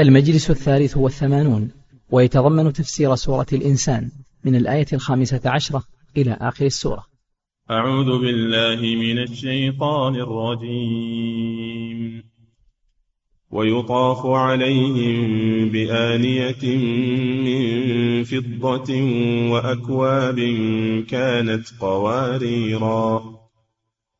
المجلس الثالث والثمانون ويتضمن تفسير سورة الإنسان من الآية الخامسة عشرة إلى آخر السورة. أعوذ بالله من الشيطان الرجيم. ويطاف عليهم بآنية من فضة وأكواب كانت قواريرا.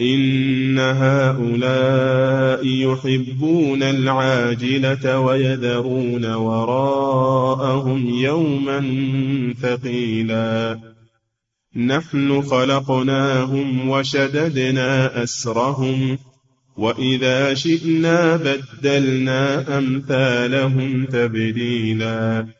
إن هؤلاء يحبون العاجلة ويذرون وراءهم يوما ثقيلا. نحن خلقناهم وشددنا أسرهم وإذا شئنا بدلنا أمثالهم تبديلا.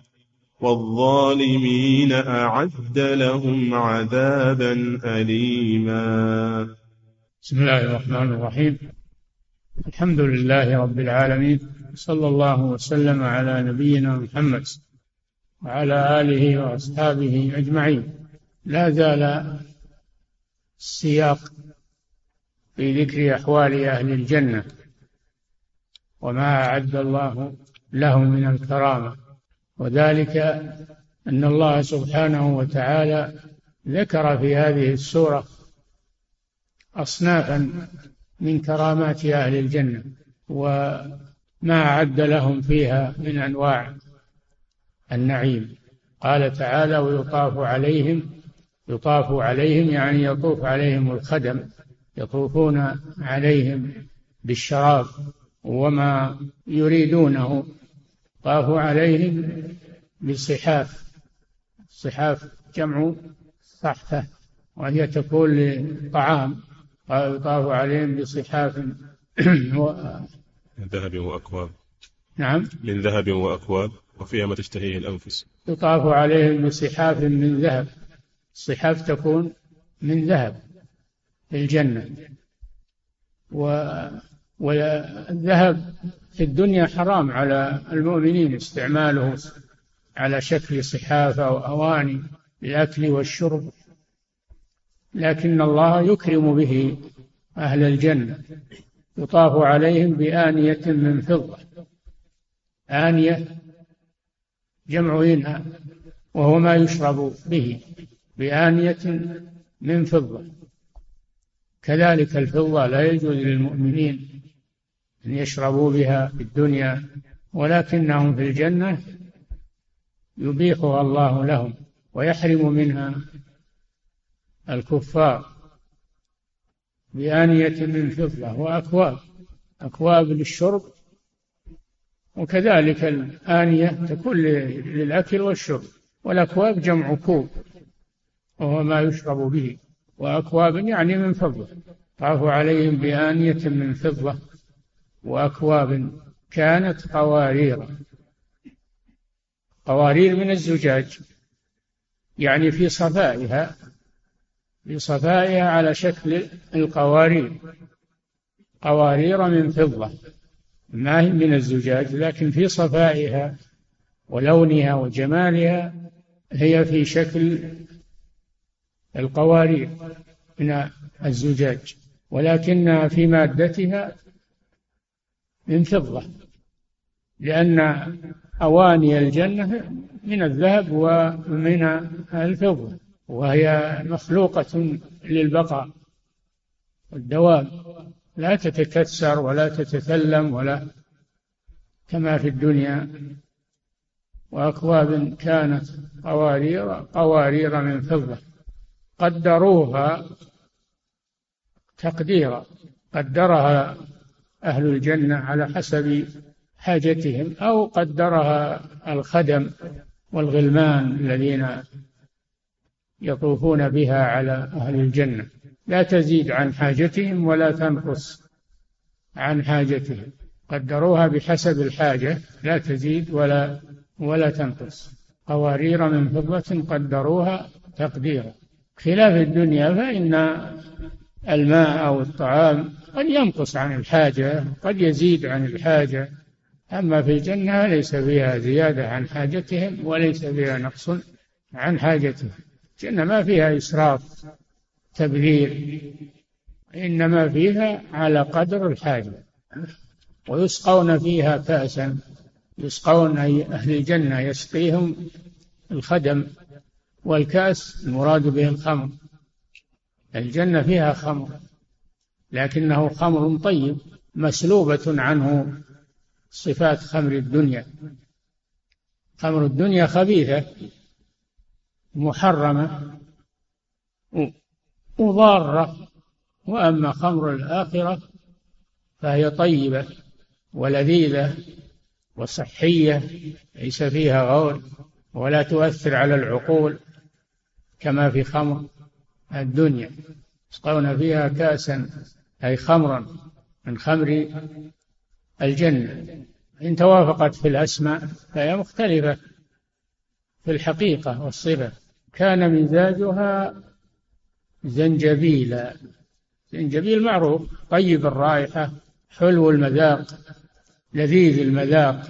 والظالمين أعد لهم عذابا أليما. بسم الله الرحمن الرحيم. الحمد لله رب العالمين صلى الله وسلم على نبينا محمد وعلى آله وأصحابه أجمعين. لا زال السياق في ذكر أحوال أهل الجنة وما أعد الله لهم من الكرامة. وذلك أن الله سبحانه وتعالى ذكر في هذه السورة أصنافا من كرامات أهل الجنة وما أعد لهم فيها من أنواع النعيم. قال تعالى ويطاف عليهم يطاف عليهم يعني يطوف عليهم الخدم يطوفون عليهم بالشراب وما يريدونه. طافوا عليهم بصحاف الصحاف جمع صحفة وهي تكون للطعام. يطاف عليهم بصحاف. من ذهب وأكواب. نعم. من ذهب وأكواب وفيها ما تشتهيه الأنفس. يطاف عليهم بصحاف من ذهب. الصحاف تكون من ذهب في الجنة. و والذهب في الدنيا حرام على المؤمنين استعماله على شكل صحاف أو أواني للأكل والشرب. لكن الله يكرم به أهل الجنة يطاف عليهم بآنية من فضة. آنية جمع إناء وهو ما يشرب به بآنية من فضة. كذلك الفضة لا يجوز للمؤمنين يشربوا بها في الدنيا ولكنهم في الجنة يبيحها الله لهم ويحرم منها الكفار بآنية من فضة وأكواب أكواب للشرب وكذلك الآنية تكون للأكل والشرب والأكواب جمع كوب وهو ما يشرب به وأكواب يعني من فضة طاف عليهم بآنية من فضة وأكواب كانت قوارير. قوارير من الزجاج يعني في صفائها في صفائها على شكل القوارير. قوارير من فضة ما هي من الزجاج لكن في صفائها ولونها وجمالها هي في شكل القوارير من الزجاج. ولكنها في مادتها من فضة لأن أواني الجنة من الذهب ومن الفضة وهي مخلوقة للبقاء والدوام. لا تتكسر ولا تتثلم ولا كما في الدنيا. وأكواب كانت قوارير قوارير من فضة. قدروها تقديرا قدرها أهل الجنة على حسب حاجتهم أو قدرها الخدم والغلمان الذين يطوفون بها على أهل الجنة. لا تزيد عن حاجتهم ولا تنقص عن حاجتهم. قدروها بحسب الحاجة لا تزيد ولا ولا تنقص. قوارير من فضة قدروها تقديرا. خلاف الدنيا فإن الماء أو الطعام قد ينقص عن الحاجة قد يزيد عن الحاجة. أما في الجنة ليس فيها زيادة عن حاجتهم وليس فيها نقص عن حاجتهم. الجنة ما فيها إسراف تبذير إنما فيها على قدر الحاجة. ويسقون فيها كأسا يسقون أي أهل الجنة يسقيهم الخدم والكأس المراد به الخمر. الجنة فيها خمر لكنه خمر طيب مسلوبة عنه صفات خمر الدنيا. خمر الدنيا خبيثة محرمة وضارة. وأما خمر الآخرة فهي طيبة ولذيذة وصحية ليس فيها غول ولا تؤثر على العقول كما في خمر. الدنيا يسقون فيها كأسا أي خمرا من خمر الجنة. إن توافقت في الأسماء فهي مختلفة في الحقيقة والصفة. كان مزاجها زنجبيلا. زنجبيل معروف طيب الرائحة حلو المذاق لذيذ المذاق.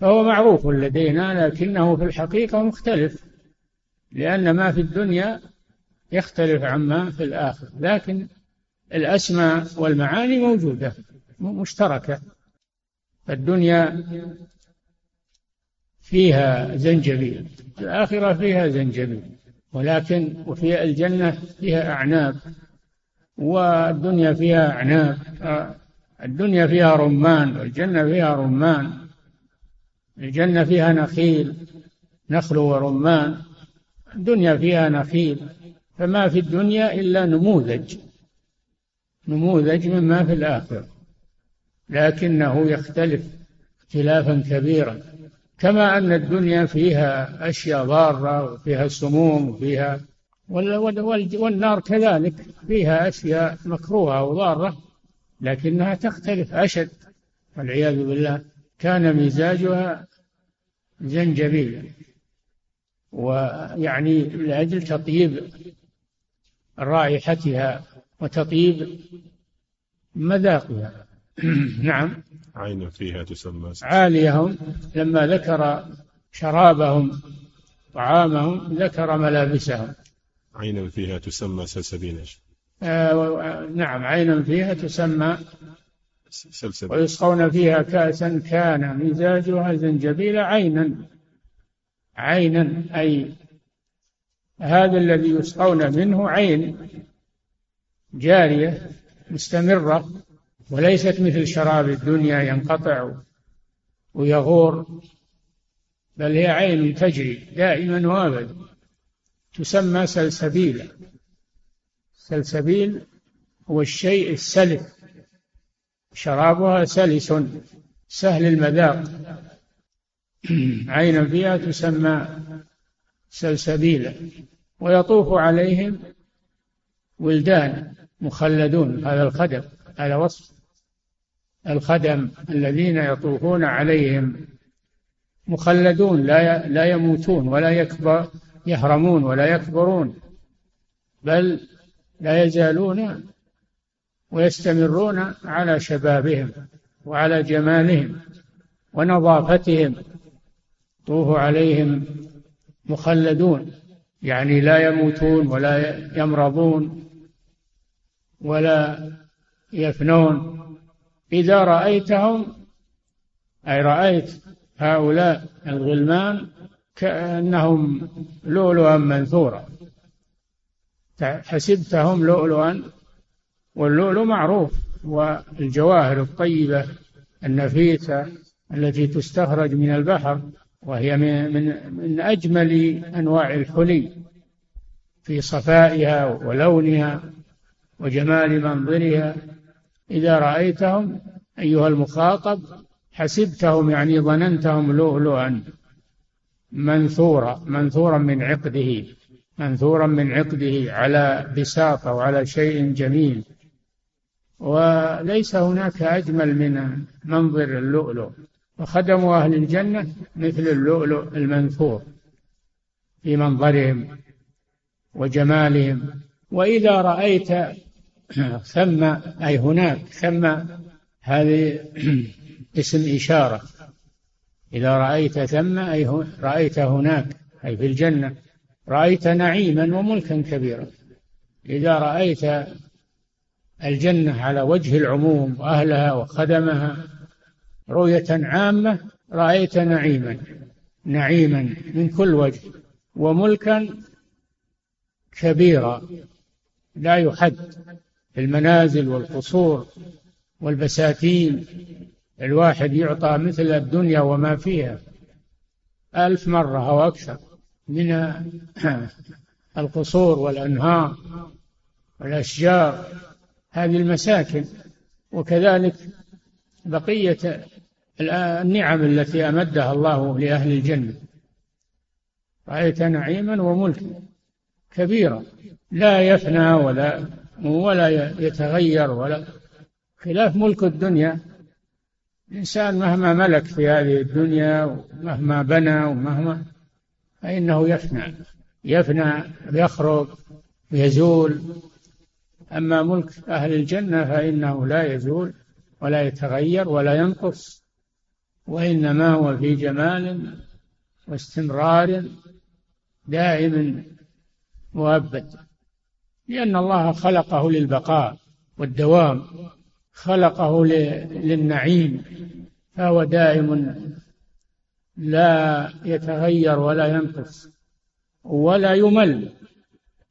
فهو معروف لدينا لكنه في الحقيقة مختلف لأن ما في الدنيا يختلف عما في الآخر. لكن الأسماء والمعاني موجودة مشتركة. الدنيا فيها زنجبيل الآخرة فيها زنجبيل ولكن وفي الجنة فيها أعناب والدنيا فيها أعناب. الدنيا فيها رمان والجنة فيها رمان. الجنة فيها نخيل نخل ورمان. الدنيا فيها نخيل. فما في الدنيا إلا نموذج. نموذج مما في الآخرة. لكنه يختلف اختلافا كبيرا. كما أن الدنيا فيها أشياء ضارة وفيها سموم وفيها والنار كذلك. فيها أشياء مكروهة وضارة لكنها تختلف أشد. والعياذ بالله كان مزاجها زنجبيلا. ويعني لأجل تطيب رائحتها وتطيب مذاقها. نعم. عين فيها تسمى. عاليهم. لما ذكر شرابهم طعامهم ذكر ملابسهم. عين فيها تسمى سلسبيلا آه نعم. عين فيها تسمى سلسبيل. ويسقون فيها كأسا كان مزاجها زنجبيل عينا. عينا أي هذا الذي يسقون منه عين جارية مستمرة وليست مثل شراب الدنيا ينقطع ويغور بل هي عين تجري دائما وابدا. تسمى سلسبيلا سلسبيل هو الشيء السلس شرابها سلس سهل المذاق. عينا فيها تسمى سلسبيلا ويطوف عليهم ولدان مخلدون هذا الخدم هذا وصف الخدم الذين يطوفون عليهم. مخلدون لا لا يموتون ولا يكبر يهرمون ولا يكبرون بل لا يزالون ويستمرون على شبابهم وعلى جمالهم ونظافتهم. طوف عليهم مخلدون يعني لا يموتون ولا يمرضون ولا يفنون. إذا رأيتهم أي رأيت هؤلاء الغلمان كأنهم لؤلؤا منثورا. حسبتهم لؤلؤا واللؤلؤ معروف والجواهر الطيبة النفيسة التي تستخرج من البحر. وهي من من من أجمل أنواع الحلي في صفائها ولونها وجمال منظرها. إذا رأيتهم أيها المخاطب حسبتهم يعني ظننتهم لؤلؤا منثورا منثورا من عقده منثورا من عقده على بساطة وعلى شيء جميل. وليس هناك أجمل من منظر اللؤلؤ. وخدم أهل الجنة مثل اللؤلؤ المنثور في منظرهم وجمالهم. وإذا رأيت ثم أي هناك ثم هذه اسم إشارة. إذا رأيت ثم أي رأيت هناك أي في الجنة رأيت نعيما وملكا كبيرا. إذا رأيت الجنة على وجه العموم وأهلها وخدمها رؤية عامة رأيت نعيما. نعيما من كل وجه وملكا كبيرا لا يحد. في المنازل والقصور والبساتين الواحد يعطى مثل الدنيا وما فيها. ألف مرة أو أكثر من القصور والأنهار والأشجار هذه المساكن. وكذلك بقية النعم التي أمدها الله لأهل الجنة. رأيت نعيما وملكا كبيرا. لا يفنى ولا ولا يتغير ولا خلاف ملك الدنيا. الإنسان مهما ملك في هذه الدنيا ومهما بنى ومهما فإنه يفنى. يفنى يخرج يزول. أما ملك أهل الجنة فإنه لا يزول ولا يتغير ولا ينقص. وإنما هو في جمال واستمرار دائم مؤبد لأن الله خلقه للبقاء والدوام خلقه للنعيم فهو دائم لا يتغير ولا ينقص ولا يمل.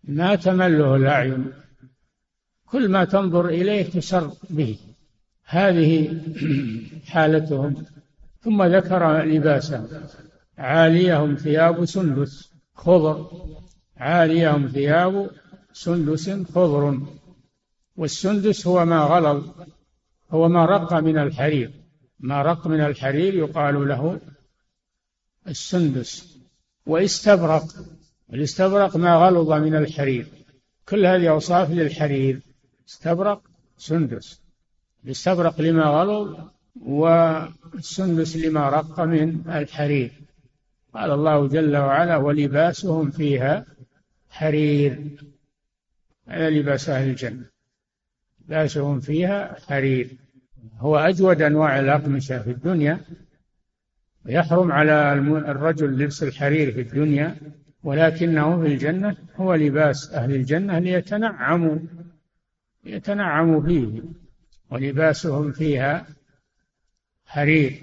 ما تمله الأعين كل ما تنظر إليه تسر به. هذه حالتهم. ثم ذكر لباسهم عاليهم ثياب سندس خضر. عاليهم ثياب سندس خضر. والسندس هو ما غلظ هو ما رق من الحرير. ما رق من الحرير يقال له السندس. واستبرق. الاستبرق ما غلظ من الحرير. كل هذه أوصاف للحرير. استبرق سندس. الاستبرق لما غلظ؟ والسندس لما رق من الحرير. قال الله جل وعلا ولباسهم فيها حرير. هذا لباس أهل الجنة. لباسهم فيها حرير. هو أجود أنواع الأقمشة في الدنيا. ويحرم على الرجل لبس الحرير في الدنيا ولكنه في الجنة هو لباس أهل الجنة ليتنعموا يتنعموا فيه. ولباسهم فيها حرير.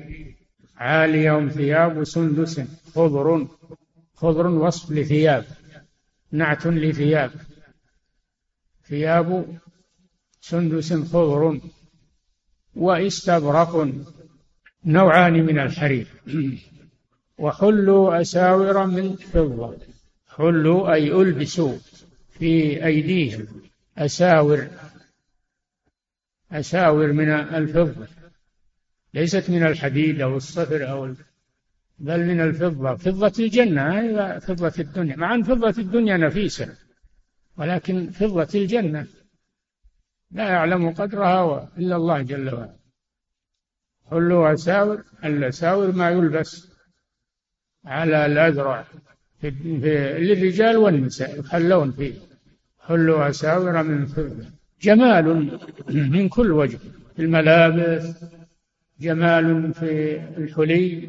عاليهم ثياب سندس خضر. خضر وصف لثياب نعت لثياب. ثياب سندس خضر. واستبرق نوعان من الحرير. وحلوا أساور من فضة. حلوا أي ألبسوا في أيديهم. أساور أساور من الفضة. ليست من الحديد أو الصفر أو بل من الفضة. فضة الجنة هي فضة الدنيا. مع أن فضة الدنيا نفيسة ولكن فضة الجنة. لا يعلم قدرها إلا الله جل وعلا. حلوا أساور الأساور ما يلبس على الأذرع في للرجال والنساء يحلون فيه. حلوا أساور من فضة. جمال من كل وجه. الملابس جمال في الحلي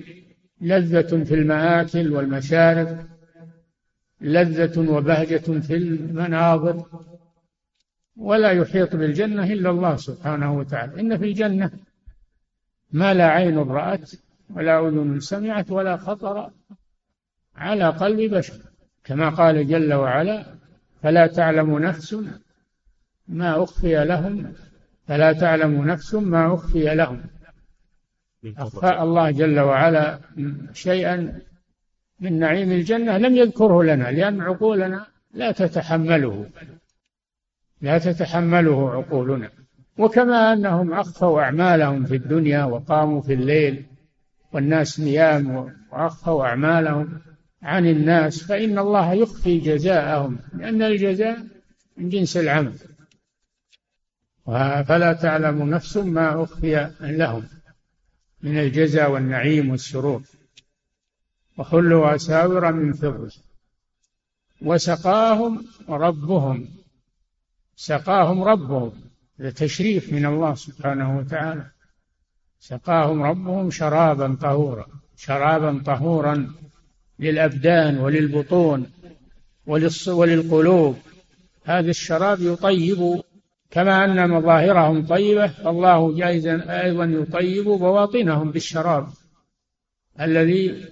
لذة في المآكل والمشارب لذة وبهجة في المناظر. ولا يحيط بالجنة إلا الله سبحانه وتعالى. إن في الجنة ما لا عين رأت ولا أذن سمعت ولا خطر على قلب بشر. كما قال جل وعلا فلا تعلم نفس ما أخفي لهم فلا تعلم نفس ما أخفي لهم. أخفى الله جل وعلا شيئا من نعيم الجنة لم يذكره لنا لأن عقولنا لا تتحمله لا تتحمله عقولنا. وكما أنهم أخفوا أعمالهم في الدنيا وقاموا في الليل والناس نيام وأخفوا أعمالهم عن الناس فإن الله يخفي جزاءهم لأن الجزاء من جنس العمل. فلا تعلم نفس ما أخفي لهم. من الجزاء والنعيم والسرور. وحلوا أساور من فضة وسقاهم ربهم. سقاهم ربهم. تشريف من الله سبحانه وتعالى. سقاهم ربهم شرابا طهورا. شرابا طهورا للأبدان وللبطون وللقلوب. هذا الشراب يطيب كما أن مظاهرهم طيبة فالله جائزا أيضا يطيب بواطنهم بالشراب الذي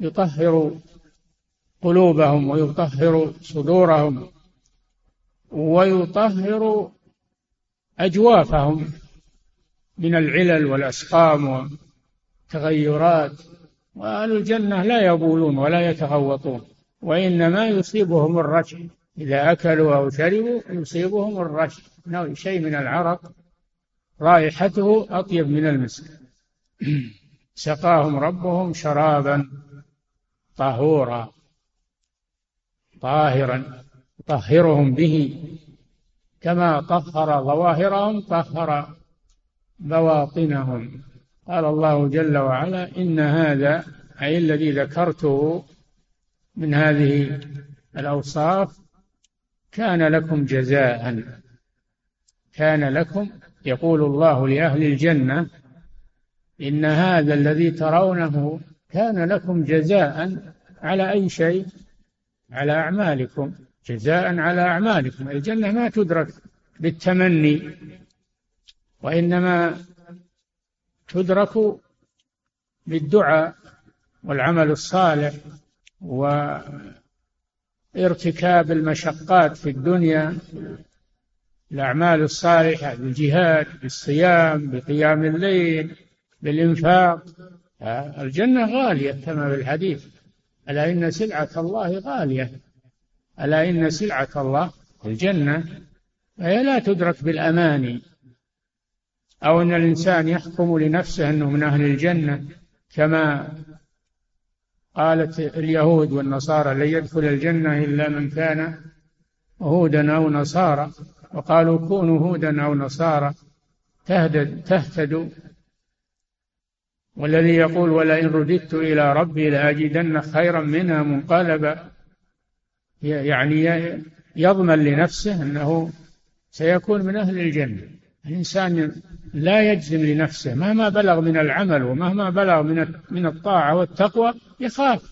يطهر قلوبهم ويطهر صدورهم ويطهر أجوافهم من العلل والأسقام والتغيرات. وأهل الجنة لا يبولون ولا يتغوطون وإنما يصيبهم الرجع إذا أكلوا أو شربوا يصيبهم الرش شيء من العرق رائحته أطيب من المسك. سقاهم ربهم شرابا طهورا طاهرا طهرهم به. كما طهر ظواهرهم طهر بواطنهم. قال الله جل وعلا إن هذا أي الذي ذكرته من هذه الأوصاف كان لكم جزاء. كان لكم يقول الله لأهل الجنة إن هذا الذي ترونه كان لكم جزاء على أي شيء؟ على أعمالكم. جزاء على أعمالكم. الجنة ما تدرك بالتمني وإنما تدرك بالدعاء والعمل الصالح وارتكاب المشقات في الدنيا الأعمال الصالحة بالجهاد بالصيام بقيام الليل بالإنفاق. الجنة غالية كما في الحديث. ألا إن سلعة الله غالية. ألا إن سلعة الله الجنة. فهي لا تدرك بالأماني أو أن الإنسان يحكم لنفسه أنه من أهل الجنة كما قالت اليهود والنصارى لن يدخل الجنة إلا من كان هودا أو نصارى. وقالوا كونوا هودا أو نصارى تهتدوا. والذي يقول ولئن رددت إلى ربي لأجدن خيرا منها منقلبا. يعني يضمن لنفسه أنه سيكون من أهل الجنة. الإنسان لا يجزم لنفسه. مهما بلغ من العمل ومهما بلغ من من الطاعة والتقوى يخاف.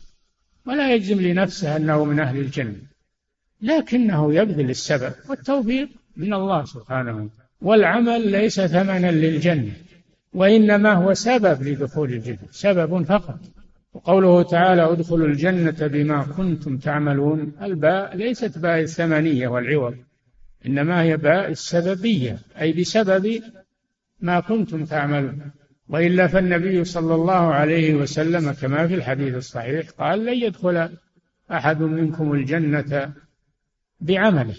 ولا يجزم لنفسه أنه من أهل الجنة. لكنه يبذل السبب والتوفيق من الله سبحانه. وتعالى والعمل ليس ثمنا للجنة وإنما هو سبب لدخول الجنة سبب فقط. وقوله تعالى ادخلوا الجنة بما كنتم تعملون. الباء ليست باء الثمنية والعوض إنما هي باء السببية أي بسبب ما كنتم تعملون. وإلا فالنبي صلى الله عليه وسلم كما في الحديث الصحيح قال لن يدخل أحد منكم الجنة بعمله.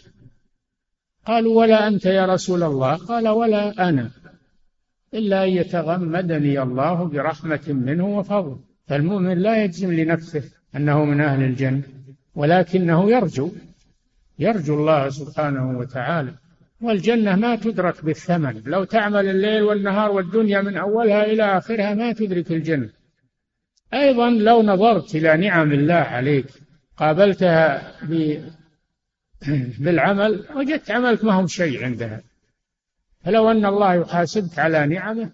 قالوا ولا أنت يا رسول الله؟ قال ولا أنا إلا أن يتغمدني الله برحمة منه وفضل. فالمؤمن لا يجزم لنفسه أنه من أهل الجنة ولكنه يرجو يرجو الله سبحانه وتعالى. والجنة ما تدرك بالثمن. لو تعمل الليل والنهار والدنيا من أولها إلى آخرها ما تدرك الجنة. أيضا لو نظرت إلى نعم الله عليك قابلتها بالعمل وجدت عملك ما هو شيء عندها. فلو أن الله يحاسبك على نعمه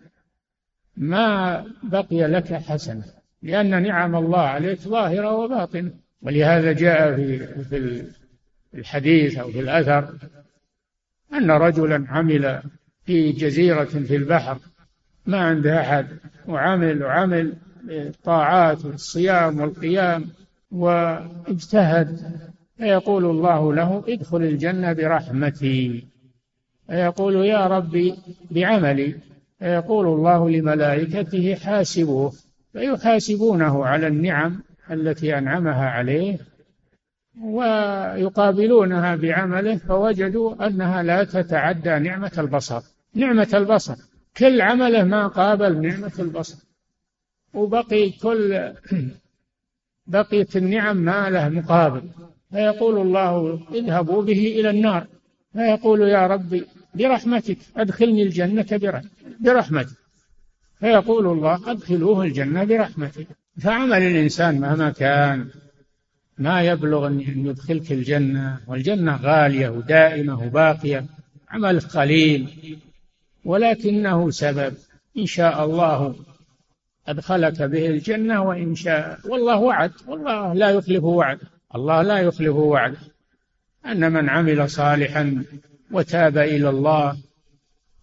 ما بقي لك حسنة. لأن نعم الله عليك ظاهرة وباطنة. ولهذا جاء في الحديث أو في الأثر أن رجلا عمل في جزيرة في البحر ما عنده أحد وعمل وعمل الطاعات والصيام والقيام واجتهد فيقول الله له ادخل الجنة برحمتي. فيقول يا ربي بعملي. فيقول الله لملائكته حاسبوه فيحاسبونه على النعم التي أنعمها عليه. ويقابلونها بعمله فوجدوا أنها لا تتعدى نعمة البصر. نعمة البصر. كل عمله ما قابل نعمة البصر. وبقي كل بقيت النعم ما له مقابل. فيقول الله اذهبوا به إلى النار. فيقول يا ربي برحمتك أدخلني الجنة برحمتك. فيقول الله أدخلوه الجنة برحمتك. فعمل الإنسان مهما كان. ما يبلغ أن يدخلك الجنة والجنة غالية ودائمة وباقية عمل قليل ولكنه سبب. إن شاء الله أدخلك به الجنة وإن شاء والله وعد والله لا يخلف وعد الله لا يخلف وعده أن من عمل صالحا وتاب إلى الله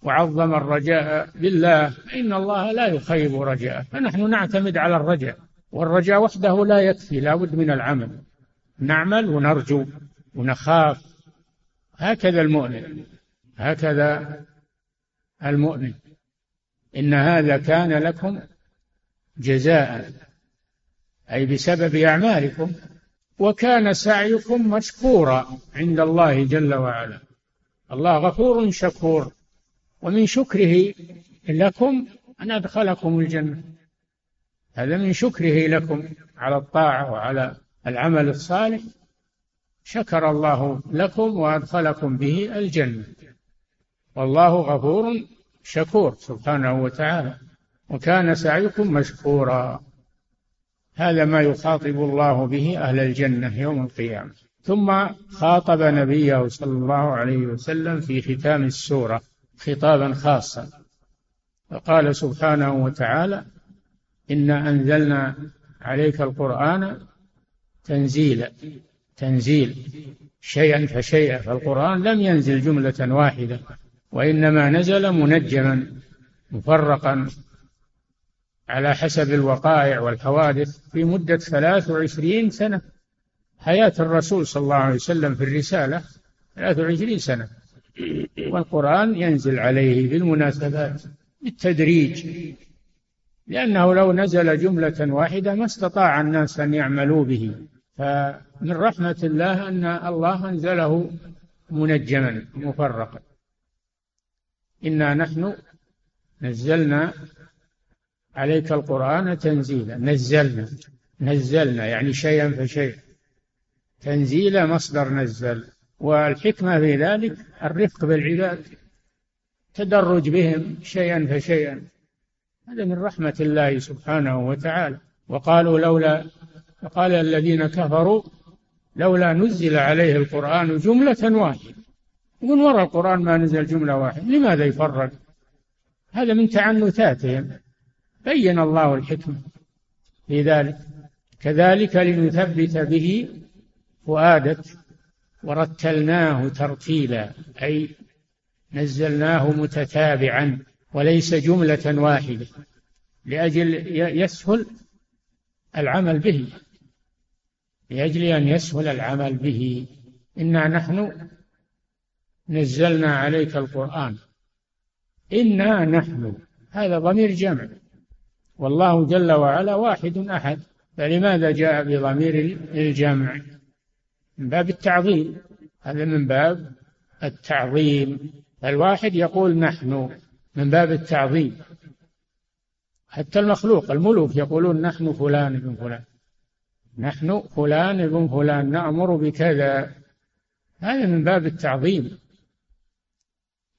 وعظم الرجاء بالله فإن الله لا يخيب رجاءه. فنحن نعتمد على الرجاء. والرجاء وحده لا يكفي لا بد من العمل. نعمل ونرجو ونخاف. هكذا المؤمن هكذا المؤمن. إن هذا كان لكم جزاء أي بسبب أعمالكم وكان سعيكم مشكورا عند الله جل وعلا. الله غفور شكور. ومن شكره لكم أن أدخلكم الجنة. هذا من شكره لكم على الطاعة وعلى العمل الصالح. شكر الله لكم وأدخلكم به الجنة. والله غفور شكور سبحانه وتعالى وكان سعيكم مشكورا. هذا ما يخاطب الله به أهل الجنة يوم القيامة. ثم خاطب نبيه صلى الله عليه وسلم في ختام السورة خطابا خاصا. فقال سبحانه وتعالى إنا أنزلنا عليك القرآن تنزيلا تنزيل. شيئا فشيئا فالقرآن لم ينزل جملة واحدة وإنما نزل منجما مفرقا على حسب الوقائع والحوادث في مدة ثلاث وعشرين سنة. حياة الرسول صلى الله عليه وسلم في الرسالة ثلاث وعشرين سنة. والقرآن ينزل عليه في المناسبات بالتدريج. لأنه لو نزل جملة واحدة ما استطاع الناس أن يعملوا به. فمن رحمة الله أن الله أنزله منجما مفرقا. إنا نحن نزلنا عليك القرآن تنزيلا. نزلنا. نزلنا يعني شيئا فشيئا. تنزيل مصدر نزل. والحكمة في ذلك الرفق بالعباد. تدرج بهم شيئا فشيئا. هذا من رحمة الله سبحانه وتعالى. وقالوا لولا وقال الذين كفروا لولا نزل عليه القرآن جملة واحدة. يقول وراء القرآن ما نزل جملة واحدة. لماذا يفرق؟ هذا من تعنتاتهم. بين الله الحكمة في ذلك. كذلك لنثبت به فؤادك ورتلناه ترتيلا أي نزلناه متتابعا. وليس جملة واحدة. لأجل يسهل العمل به. لأجل أن يسهل العمل به. إنا نحن نزلنا عليك القرآن. إنا نحن. هذا ضمير جمع. والله جل وعلا واحد أحد. فلماذا جاء بضمير الجمع؟ من باب التعظيم. هذا من باب التعظيم. الواحد يقول نحن. من باب التعظيم. حتى المخلوق الملوك يقولون نحن فلان ابن فلان. نحن فلان ابن فلان نأمر بكذا. هذا من باب التعظيم.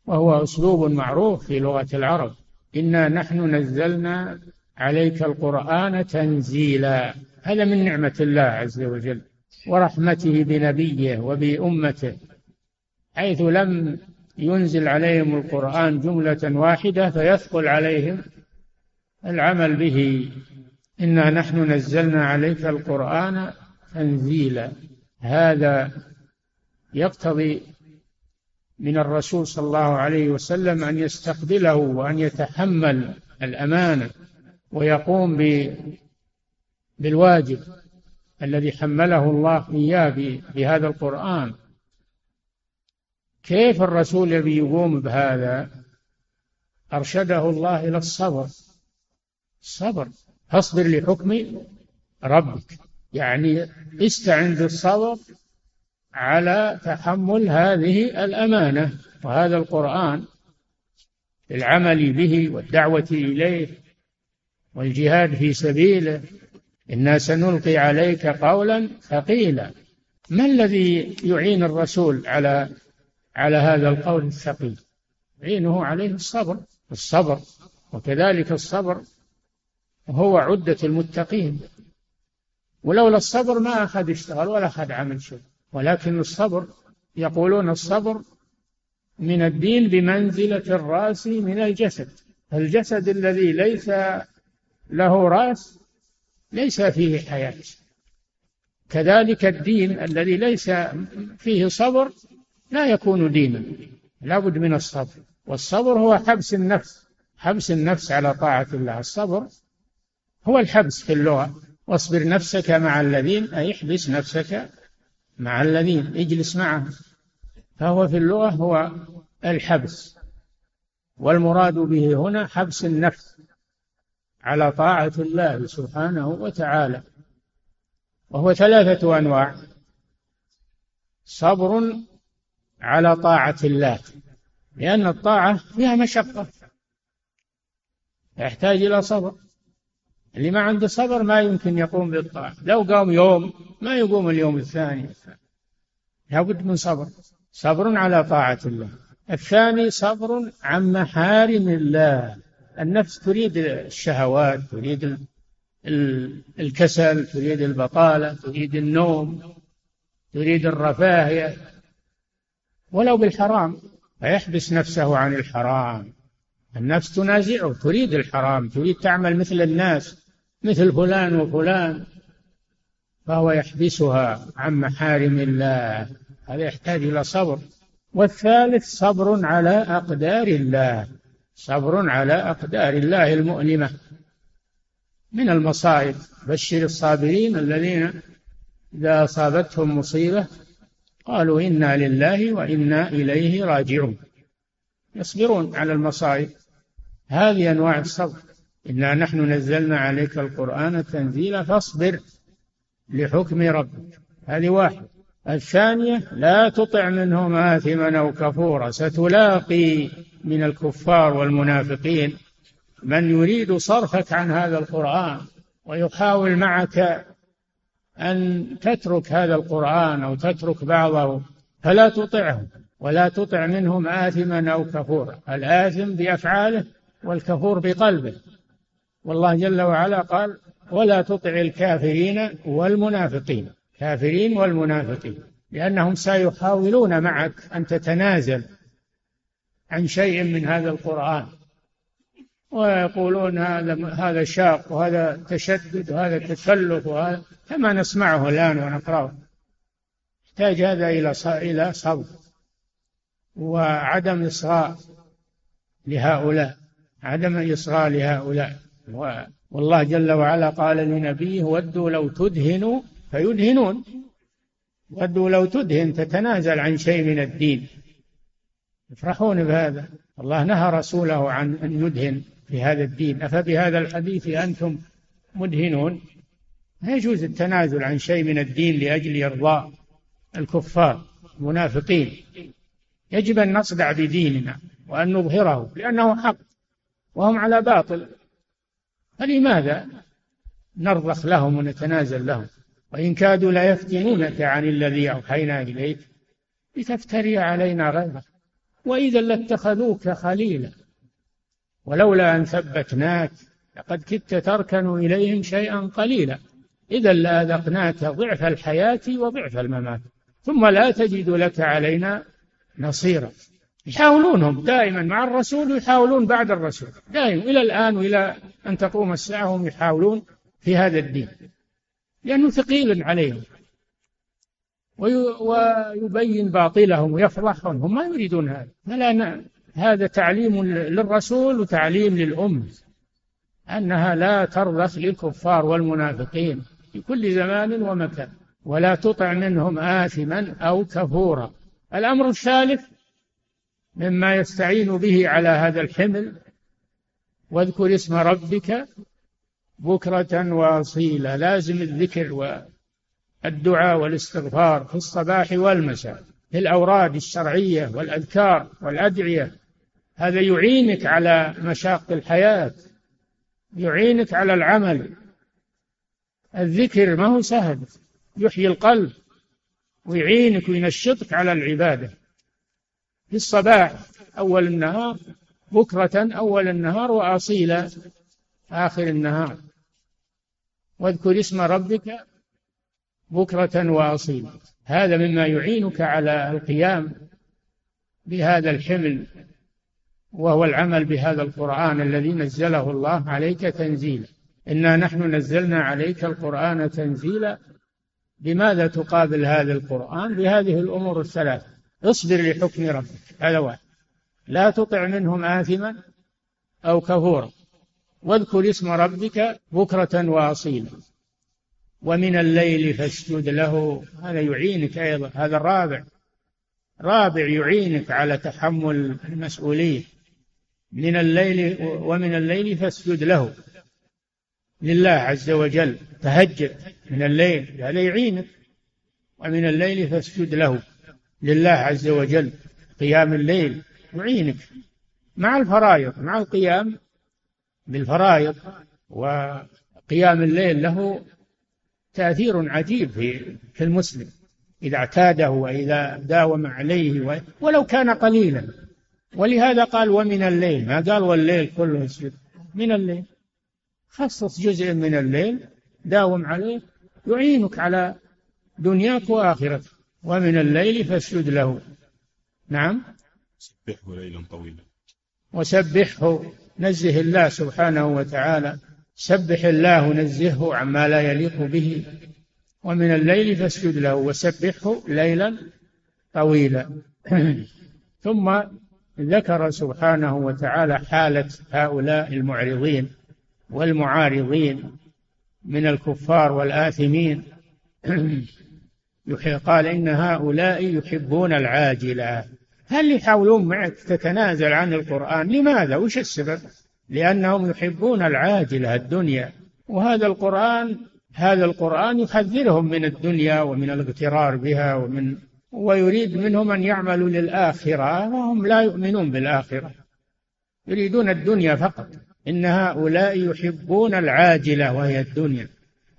وهو أسلوب معروف في لغة العرب. إنا نحن نزلنا عليك القرآن تنزيلا. هذا من نعمة الله عز وجل. ورحمته بنبيه وبأمته. حيث لم ينزل عليهم القرآن جملة واحدة فيثقل عليهم العمل به. إنا نحن نزلنا عليك القرآن تنزيلا. هذا يقتضي من الرسول صلى الله عليه وسلم أن يستقبله وأن يتحمل الأمانة ويقوم بالواجب الذي حمله الله إياه بهذا القرآن. كيف الرسول يبي يقوم بهذا؟ أرشده الله إلى الصبر. الصبر فاصبر لحكم ربك. يعني استعن بالصبر على تحمل هذه الأمانة. وهذا القرآن العمل به والدعوة إليه والجهاد في سبيله. إنا سنلقي عليك قولا ثقيلا. ما الذي يعين الرسول على على هذا القول الثقيل. يعينه عليه الصبر الصبر وكذلك الصبر هو عدة المتقين. ولولا الصبر ما أخذ اشتغل ولا أخذ عمل شيء. ولكن الصبر يقولون الصبر من الدين بمنزلة الرأس من الجسد. الجسد الذي ليس له رأس ليس فيه حياة. كذلك الدين الذي ليس فيه صبر لا يكون دينا لابد من الصبر. والصبر هو حبس النفس حبس النفس على طاعة الله. الصبر هو الحبس في اللغة. واصبر نفسك مع الذين أي احبس نفسك مع الذين اجلس معهم. فهو في اللغة هو الحبس. والمراد به هنا حبس النفس على طاعة الله سبحانه وتعالى. وهو ثلاثة أنواع. صبر على طاعة الله. لأن الطاعة فيها مشقة. يحتاج إلى صبر. اللي ما عنده صبر ما يمكن يقوم بالطاعة. لو قام يوم ما يقوم اليوم الثاني. لابد من صبر. صبر على طاعة الله. الثاني صبر عن محارم الله. النفس تريد الشهوات تريد الكسل تريد البطالة تريد النوم تريد الرفاهية. ولو بالحرام. فيحبس نفسه عن الحرام. النفس تنازعه. تريد الحرام. تريد تعمل مثل الناس. مثل فلان وفلان. فهو يحبسها عن محارم الله. هذا يحتاج إلى صبر. والثالث صبر على أقدار الله. صبر على أقدار الله المؤلمة من المصائب. بشر الصابرين الذين إذا أصابتهم مصيبة قالوا إنا لله وإنا إليه راجعون. يصبرون على المصائب. هذه أنواع الصبر. إنا نحن نزلنا عليك القرآن تنزيلا فاصبر لحكم ربك. هذه واحدة الثانية لا تطع منهم آثما أو كفورا. ستلاقي من الكفار والمنافقين من يريد صرفك عن هذا القرآن ويحاول معك أن تترك هذا القرآن أو تترك بعضه فلا تطعهم ولا تطع منهم آثما أو كفورا. الآثم بأفعاله والكفور بقلبه. والله جل وعلا قال ولا تطع الكافرين والمنافقين. كافرين والمنافقين. لأنهم سيحاولون معك أن تتنازل عن شيء من هذا القرآن. ويقولون هذا هذا شاق وهذا تشدد وهذا تكلف وهذا كما نسمعه الآن ونقرأه. يحتاج هذا إلى إلى صبر وعدم إصغاء لهؤلاء عدم إصغاء لهؤلاء. والله جل وعلا قال لنبيه ودوا لو تدهنوا فيدهنون. ودوا لو تدهن تتنازل عن شيء من الدين. يفرحون بهذا. الله نهى رسوله عن أن يدهن. في هذا الدين. أفبهذا الحديث أنتم مدهنون؟ لا يجوز التنازل عن شيء من الدين لأجل إرضاء الكفار المنافقين. يجب أن نصدع بديننا وأن نظهره لأنه حق وهم على باطل. فلماذا نرضخ لهم ونتنازل لهم؟ وإن كادوا ليفتنونك عن الذي أوحينا إليك لتفتري علينا غيره. وإذا لاتخذوك خليلا. ولولا أن ثبتناك لقد كدت تركن إليهم شيئا قليلا. إذا لأذقناك ضعف الحياة وضعف الممات. ثم لا تجد لك علينا نصيرا. يحاولونهم دائما مع الرسول ويحاولون بعد الرسول. دائما إلى الآن وإلى أن تقوم الساعة هم يحاولون في هذا الدين. لأنه ثقيل عليهم. ويبين باطلهم ويفضحهم هم ما يريدون هذا. فلا هذا تعليم للرسول وتعليم للأمة أنها لا ترضخ للكفار والمنافقين في كل زمان ومكان ولا تطع منهم آثما أو كفورا. الأمر الثالث مما يستعين به على هذا الحمل واذكر اسم ربك بكرة وأصيلا لازم الذكر والدعاء والاستغفار في الصباح والمساء في الأوراد الشرعية والأذكار والأدعية. هذا يعينك على مشاق الحياة يعينك على العمل. الذكر ما هو سهل يحيي القلب ويعينك وينشطك على العبادة. في الصباح أول النهار بكرة أول النهار وأصيلا آخر النهار. واذكر اسم ربك بكرة وأصيلا هذا مما يعينك على القيام بهذا الحمل. وهو العمل بهذا القرآن الذي نزله الله عليك تنزيلا. إنا نحن نزلنا عليك القرآن تنزيلا. بماذا تقابل هذا القرآن؟ بهذه الأمور الثلاث اصبر لحكم ربك. هذا واحد. لا تطع منهم آثما أو كفورا. واذكر اسم ربك بكرة وأصيلا. ومن الليل فاسجد له. هذا يعينك أيضا. هذا الرابع. رابع يعينك على تحمل المسؤولية من الليل ومن الليل فاسجد له. لله عز وجل تهجد. من الليل هذا يعينك. ومن الليل فاسجد له. لله عز وجل قيام الليل يعينك. مع الفرائض مع القيام بالفرائض. وقيام الليل له تأثير عجيب في في المسلم. إذا اعتاده وإذا داوم عليه ولو كان قليلا. ولهذا قال ومن الليل ما قال والليل كله اسجد من الليل. خصص جزء من الليل داوم عليه يعينك على دنياك وآخرتك. ومن الليل فاسجد له. نعم؟ سبحه ليلا طويلا. وسبحه نزه الله سبحانه وتعالى. سبح الله نزهه عما لا يليق به. ومن الليل فاسجد له. وسبحه ليلا طويلا. ثم ذكر سبحانه وتعالى حالة هؤلاء المعرضين والمعارضين من الكفار والآثمين. قال إن هؤلاء يحبون العاجلة. هل يحاولون معك تتنازل عن القرآن؟ لماذا؟ وش السبب؟ لأنهم يحبون العاجلة الدنيا. وهذا القرآن هذا القرآن يحذرهم من الدنيا ومن الاغترار بها ومن ويريد منهم أن يعملوا للآخرة وهم لا يؤمنون بالآخرة. يريدون الدنيا فقط. إن هؤلاء يحبون العاجلة وهي الدنيا.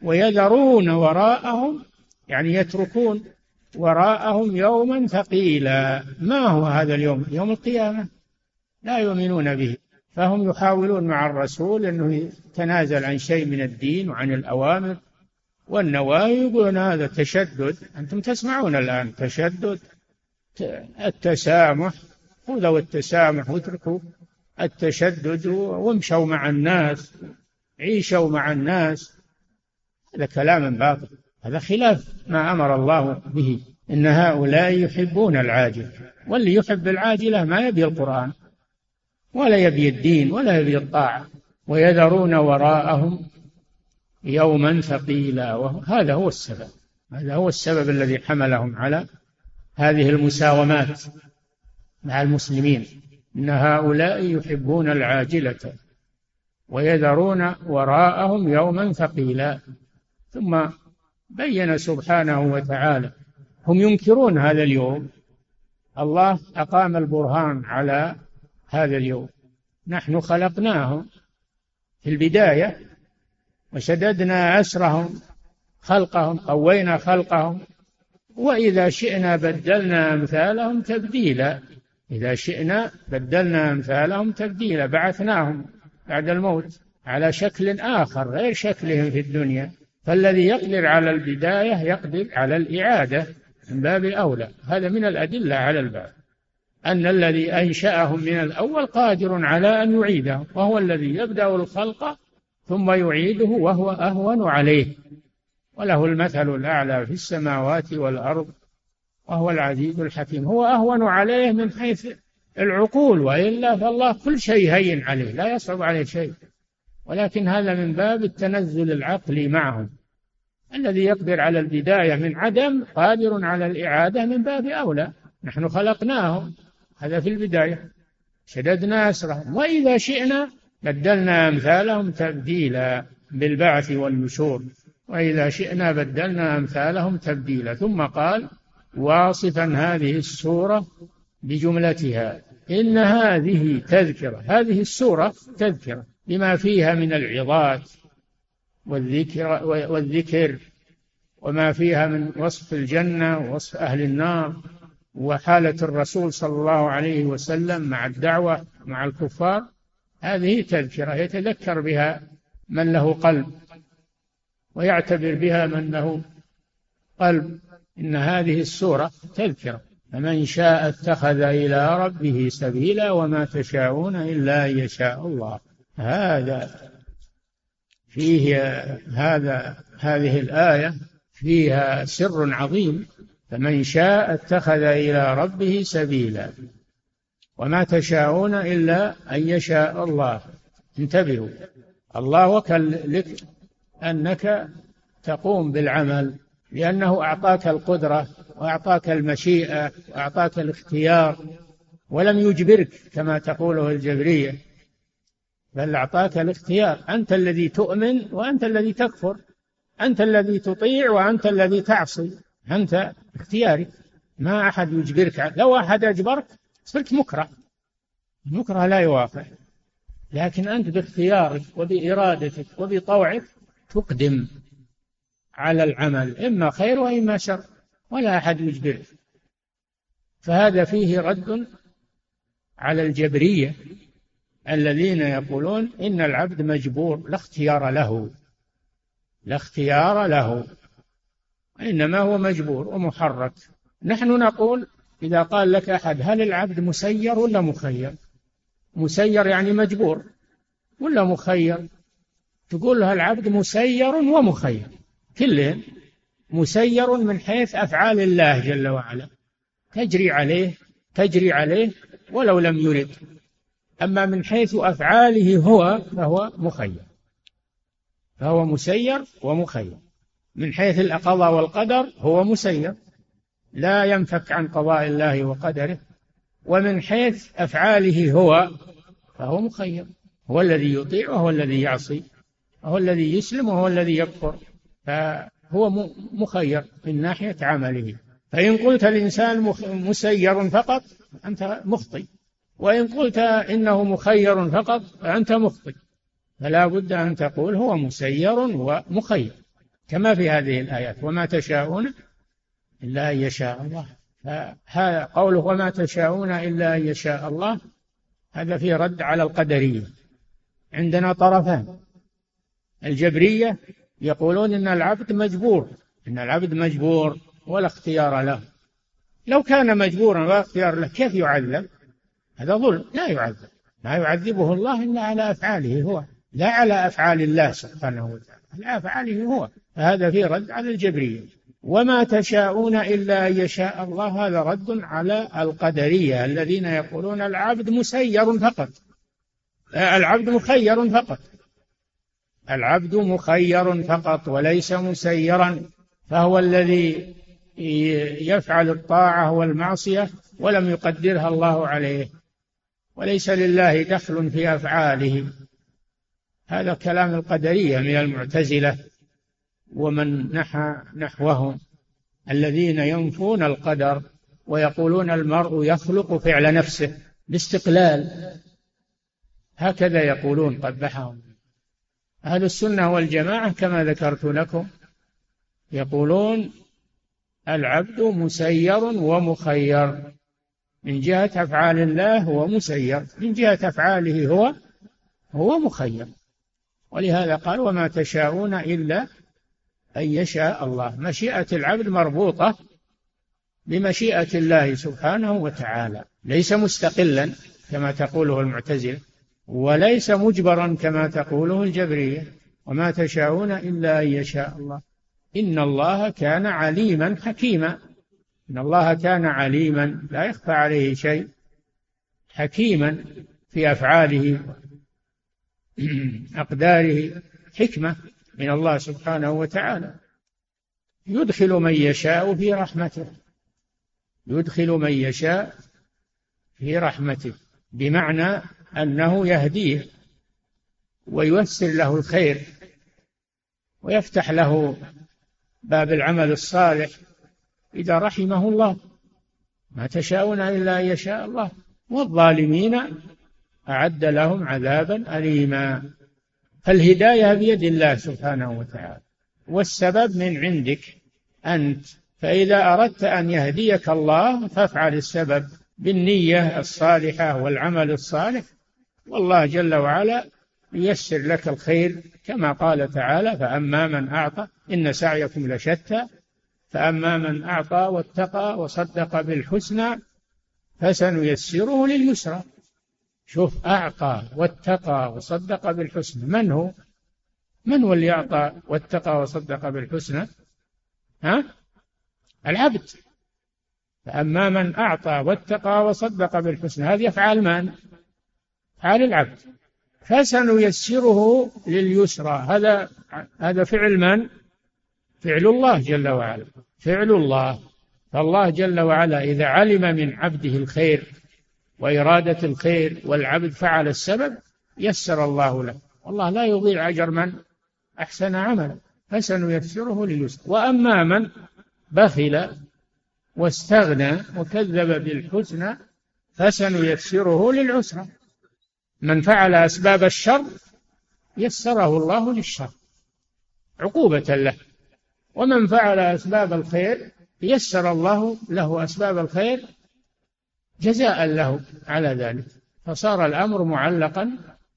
ويذرون وراءهم يعني يتركون وراءهم يوما ثقيلا. ما هو هذا اليوم؟ يوم القيامة. لا يؤمنون به. فهم يحاولون مع الرسول أنه يتنازل عن شيء من الدين وعن الأوامر. والنواهي يقولون هذا تشدد. أنتم تسمعون الآن تشدد التسامح. خذوا التسامح واتركوا التشدد وامشوا مع الناس عيشوا مع الناس. هذا كلام باطل. هذا خلاف ما أمر الله به إن هؤلاء يحبون العاجل. واللي يحب العاجلة ما يبي القرآن ولا يبي الدين ولا يبي الطاعة ويذرون وراءهم يوما ثقيلا. وهذا هو السبب. هذا هو السبب الذي حملهم على هذه المساومات مع المسلمين. إن هؤلاء يحبون العاجلة ويذرون وراءهم يوما ثقيلا. ثم بين سبحانه وتعالى. هم ينكرون هذا اليوم. الله أقام البرهان على هذا اليوم. نحن خلقناهم. في البداية وشددنا أسرهم خلقهم قوينا خلقهم وإذا شئنا بدلنا أمثالهم تبديلا. إذا شئنا بدلنا أمثالهم تبديلا. بعثناهم بعد الموت على شكل آخر غير شكلهم في الدنيا. فالذي يقدر على البداية يقدر على الإعادة من باب أولى هذا من الأدلة على الباب. أن الذي أنشأهم من الأول قادر على أن يعيدهم وهو الذي يبدأ الخلق ثم يعيده وهو أهون عليه. وله المثل الأعلى في السماوات والأرض وهو العزيز الحكيم. هو أهون عليه من حيث العقول وإلا فالله كل شيء هين عليه لا يصعب عليه شيء. ولكن هذا من باب التنزل العقلي معهم. الذي يقدر على البداية من عدم قادر على الإعادة من باب أولى. نحن خلقناهم. هذا في البداية. شددنا أسرهم. وإذا شئنا بدلنا أمثالهم تبديلا بالبعث والنشور وإذا شئنا بدلنا أمثالهم تبديلا. ثم قال واصفا هذه السورة بجملتها. إن هذه تذكرة هذه السورة تذكرة بما فيها من العظات والذكر والذكر وما فيها من وصف الجنة ووصف أهل النار وحالة الرسول صلى الله عليه وسلم مع الدعوة مع الكفار. هذه تذكرة يتذكر بها من له قلب ويعتبر بها من له قلب. إن هذه السورة تذكرة. فمن شاء اتخذ إلى ربه سبيلا وما تشاءون إلا أن يشاء الله. هذا فيه هذا هذه الآية فيها سر عظيم. فمن شاء اتخذ إلى ربه سبيلا. وما تشاءون إلا أن يشاء الله. انتبهوا. الله وكل لك أنك تقوم بالعمل لأنه أعطاك القدرة وأعطاك المشيئة وأعطاك الاختيار ولم يجبرك كما تقوله الجبرية بل أعطاك الاختيار. أنت الذي تؤمن وأنت الذي تكفر أنت الذي تطيع وأنت الذي تعصي أنت اختياري. ما أحد يجبرك. لو أحد أجبرك صرت مكره. المكره لا يوافق. لكن أنت باختيارك وبإرادتك وبطوعك تقدم على العمل إما خير وإما شر ولا أحد يجبرك فهذا فيه رد على الجبرية الذين يقولون إن العبد مجبور لا اختيار له. لا اختيار له. إنما هو مجبور ومحرك. نحن نقول إذا قال لك أحد هل العبد مسير ولا مخير؟ مسير يعني مجبور ولا مخير؟ تقول له العبد مسير ومخير. كلهم مسير من حيث أفعال الله جل وعلا. تجري عليه تجري عليه ولو لم يرد. أما من حيث أفعاله هو فهو مخير. فهو مسير ومخير. من حيث القضاء والقدر هو مسير. لا ينفك عن قضاء الله وقدره ومن حيث أفعاله هو فهو مخير. هو الذي يطيع وهو الذي يعصي وهو الذي يسلم وهو الذي يكفر. فهو مخير من ناحية عمله. فإن قلت الإنسان مسير فقط أنت مخطئ. وإن قلت إنه مخير فقط فأنت مخطئ. فلا بد أن تقول هو مسير ومخير كما في هذه الآيات. وما تشاءون إلا أن يشاء الله. فهذا قوله وما تشاءون إلا أن يشاء الله. هذا فيه رد على القدرية. عندنا طرفان. الجبرية يقولون إن العبد مجبور. إن العبد مجبور ولا اختيار له. لو كان مجبورا ولا اختيار له كيف يعذب؟ هذا ظلم. لا يعذب. لا يعذبه الله إلا على أفعاله هو. لا على أفعال الله سبحانه وتعالى على أفعاله هو. فهذا في رد على الجبرية. وما تشاءون إلا أن يشاء الله هذا رد على القدرية الذين يقولون العبد مسير فقط. العبد مخير فقط. العبد مخير فقط وليس مسيرا فهو الذي يفعل الطاعة والمعصية ولم يقدرها الله عليه. وليس لله دخل في أفعاله. هذا كلام القدرية من المعتزلة. ومن نحى نحوهم الذين ينفون القدر ويقولون المرء يخلق فعل نفسه باستقلال. هكذا يقولون قبحهم. أهل السنة والجماعة كما ذكرت لكم يقولون العبد مسير ومخير من جهة أفعال الله هو مسير من جهة أفعاله هو هو مخير. ولهذا قال وما تشاءون إلا أن يشاء الله. مشيئة العبد مربوطة بمشيئة الله سبحانه وتعالى. ليس مستقلا كما تقوله المعتزلة وليس مجبرا كما تقوله الجبرية. وما تشاءون إلا أن يشاء الله. إن الله كان عليما حكيما. إن الله كان عليما لا يخفى عليه شيء حكيما في أفعاله أقداره حكمة. من الله سبحانه وتعالى. يدخل من يشاء في رحمته. يدخل من يشاء في رحمته. بمعنى أنه يهديه وييسر له الخير ويفتح له باب العمل الصالح إذا رحمه الله. ما تشاءون إلا أن يشاء الله. والظالمين أعد لهم عذابا أليما. فالهداية بيد الله سبحانه وتعالى. والسبب من عندك أنت فإذا أردت أن يهديك الله فافعل السبب بالنية الصالحة والعمل الصالح. والله جل وعلا ييسر لك الخير كما قال تعالى فأما من أعطى إن سعيكم لشتى فأما من أعطى واتقى وصدق بالحسنى فسنيسره لليسرى. شوف أعطى واتقى وصدق بالحسنى من هو؟ من هو اللي أعطى واتقى وصدق بالحسنى ها؟ العبد. فأما من أعطى واتقى وصدق بالحسنى هذه أفعال من؟ أفعال العبد. فسنيسره لليسرى. هذا هذا فعل من؟ فعل الله جل وعلا. فعل الله. فالله جل وعلا إذا علم من عبده الخير وإرادة الخير والعبد فعل السبب يسر الله له. والله لا يضيع أجر من أحسن عملا فسنيسره لليسر. وأما من بخل واستغنى وكذب بالحسنى فسنيسره للعسرى من فعل أسباب الشر يسره الله للشر. عقوبة له. ومن فعل أسباب الخير يسر الله له أسباب الخير جزاء له على ذلك. فصار الأمر معلقا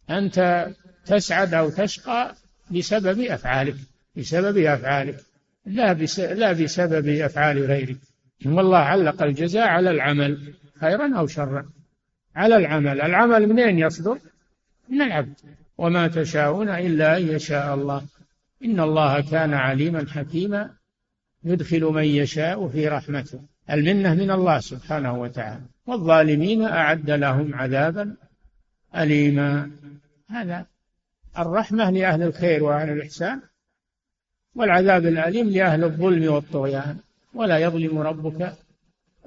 أنت تسعد أو تشقى بسبب أفعالك بسبب أفعالك لا لا بسبب أفعال غيرك. والله علق الجزاء على العمل خيرا أو شرا. على العمل العمل منين يصدر؟ من العبد. وما تشاءون إلا أن يشاء الله. إن الله كان عليما حكيما. يدخل من يشاء في رحمته. المنة من الله سبحانه وتعالى. والظالمين أعد لهم عذابا أليما. هذا الرحمة لأهل الخير وأهل الإحسان والعذاب الأليم لأهل الظلم والطغيان. ولا يظلم ربك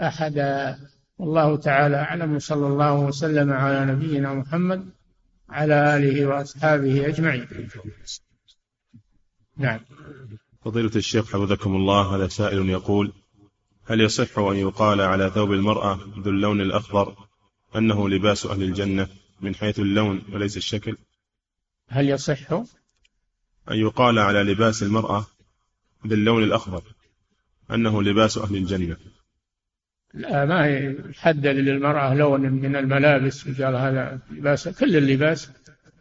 أحدا. والله تعالى أعلم. صلى الله وسلم على نبينا محمد على آله وأصحابه أجمعين. نعم. فضيلة الشيخ حفظكم الله هذا سائل يقول هل يصح أن يقال على ثوب المرأة ذو اللون الأخضر أنه لباس أهل الجنة من حيث اللون وليس الشكل؟ هل يصح أن يقال على لباس المرأة باللون الأخضر أنه لباس أهل الجنة. لا ما يحدد للمرأة لون من الملابس قال هذا لباس. كل اللباس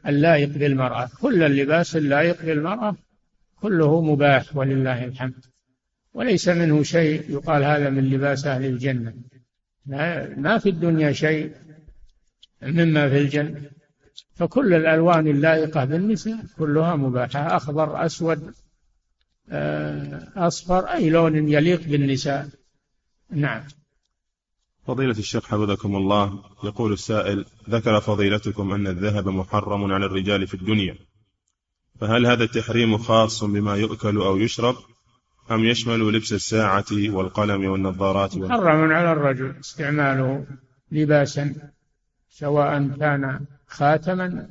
اللائق بالمرأة كل اللباس اللائق بالمرأة كله مباح ولله الحمد. وليس منه شيء يقال هذا من لباس أهل الجنة. ما في الدنيا شيء مما في الجنة. فكل الألوان اللائقة بالنساء كلها مباحة. أخضر أسود آه، أصفر أي لون يليق بالنساء. نعم. فضيلة الشيخ حفظكم الله يقول السائل ذكر فضيلتكم أن الذهب محرم على الرجال في الدنيا. فهل هذا التحريم خاص بما يؤكل أو يشرب؟ أم يشمل لبس الساعة والقلم والنظارات محرم على الرجل استعماله لباسا سواء كان خاتما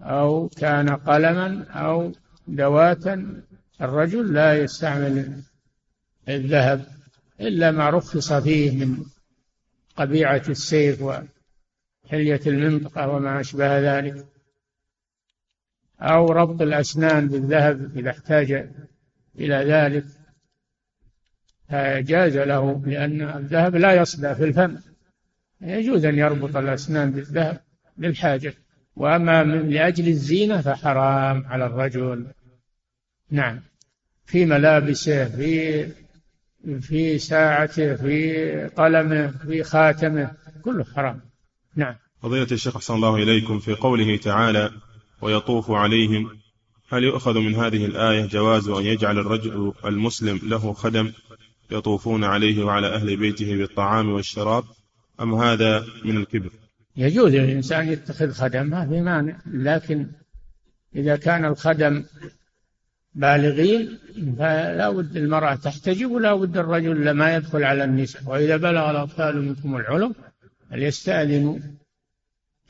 أو كان قلما أو دواتا الرجل لا يستعمل الذهب إلا ما رخص فيه من قبيعة السيف وحلية المنطقة وما أشبه ذلك أو ربط الأسنان بالذهب إذا احتاج إلى ذلك جاز له لأن الذهب لا يصدى في الفم. يجوز أن يربط الأسنان بالذهب للحاجة. وأما من لأجل الزينة فحرام على الرجل. نعم. في ملابسه في في ساعته في قلمه في خاتمه كله حرام. نعم. فضيلة الشيخ أحسن الله إليكم في قوله تعالى ويطوف عليهم هل يؤخذ من هذه الآية جواز أن يجعل الرجل المسلم له خدم يطوفون عليه وعلى أهل بيته بالطعام والشراب؟ أم هذا من الكبر؟ يجوز للإنسان يتخذ خدم ما في مانع. لكن إذا كان الخدم بالغين فلا بد المرأة تحتجب ولا بد الرجل ما يدخل على النساء. وإذا بلغ الأطفال منكم العلم فليستأذنوا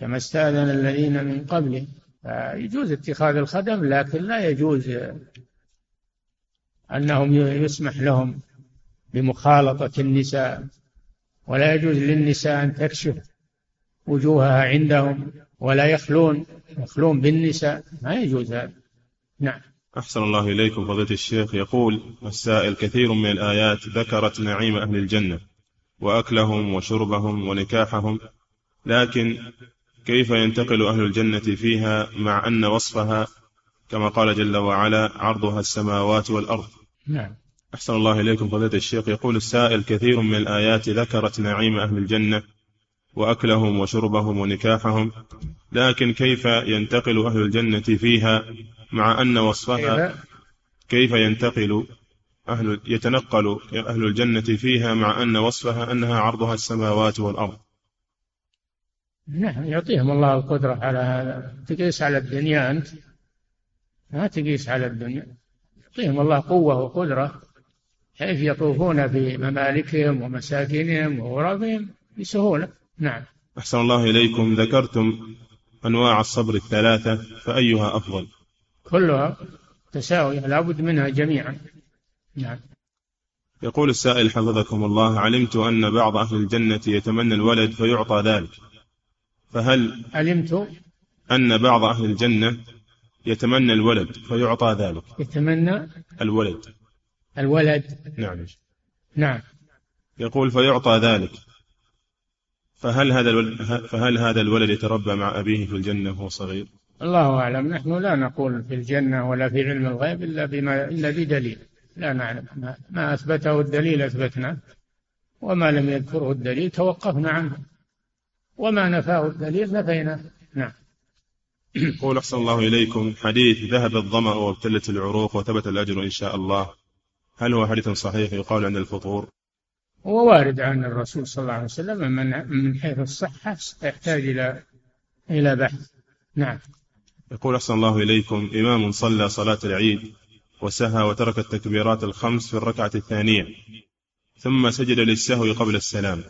كما استأذن الذين من قبله فيجوز اتخاذ الخدم لكن لا يجوز أنهم يسمح لهم بمخالطة النساء ولا يجوز للنساء أن تكشف وجوهها عندهم ولا يخلون يخلون بالنساء ما يجوز هذا. نعم. أحسن الله إليكم فضيلة الشيخ. يقول السائل كثير من الآيات ذكرت نعيم أهل الجنة وأكلهم وشربهم ونكاحهم لكن كيف ينتقل أهل الجنة فيها مع أن وصفها كما قال جل وعلا عرضها السماوات والأرض؟ نعم. أحسن الله إليكم فضيلة الشيخ. يقول السائل كثير من الآيات ذكرت نعيم أهل الجنة وأكلهم وشربهم ونكاحهم لكن كيف ينتقل أهل الجنة فيها مع أن وصفها كيف؟ ينتقل أهل يتنقل أهل الجنة فيها مع أن وصفها أنها عرضها السماوات والأرض؟ نعم يعطيهم الله القدرة على هذا. تقيس على الدنيا أنت. ما تقيس على الدنيا. يعطيهم الله قوة وقدرة حيث يطوفون في ممالكهم ومساكنهم وغرفهم بسهولة نعم. أحسن الله إليكم. ذكرتم أنواع الصبر الثلاثة فأيها أفضل؟ كلها تساوية لابد منها جميعا. نعم. يقول السائل حفظكم الله علمت أن بعض أهل الجنة يتمنى الولد فيعطى ذلك. فهل علمت أن بعض أهل الجنة يتمنى الولد فيعطى ذلك؟ يتمنى الولد. الولد. نعم. نعم. يقول فيعطى ذلك. فهل هذا الولد فهل هذا الولد يتربى مع أبيه في الجنة وهو صغير؟ الله أعلم. نحن لا نقول في الجنة ولا في علم الغيب إلا بما إلا بدليل. لا نعلم. ما, ما أثبته الدليل أثبتنا وما لم يذكره الدليل توقفنا عنه. وما نفاه الدليل نفينا نعم. يقول أحسن الله إليكم حديث ذهب الظمأ وابتلت العروق وثبت الأجر إن شاء الله. هل هو حديث صحيح يقال عند الفطور؟ هو وارد عن الرسول صلى الله عليه وسلم من من حيث الصحة يحتاج إلى إلى بحث. نعم. يقول أحسن الله إليكم إمام صلى صلاة العيد وسهى وترك التكبيرات الخمس في الركعة الثانية ثم سجد للسهو قبل السلام.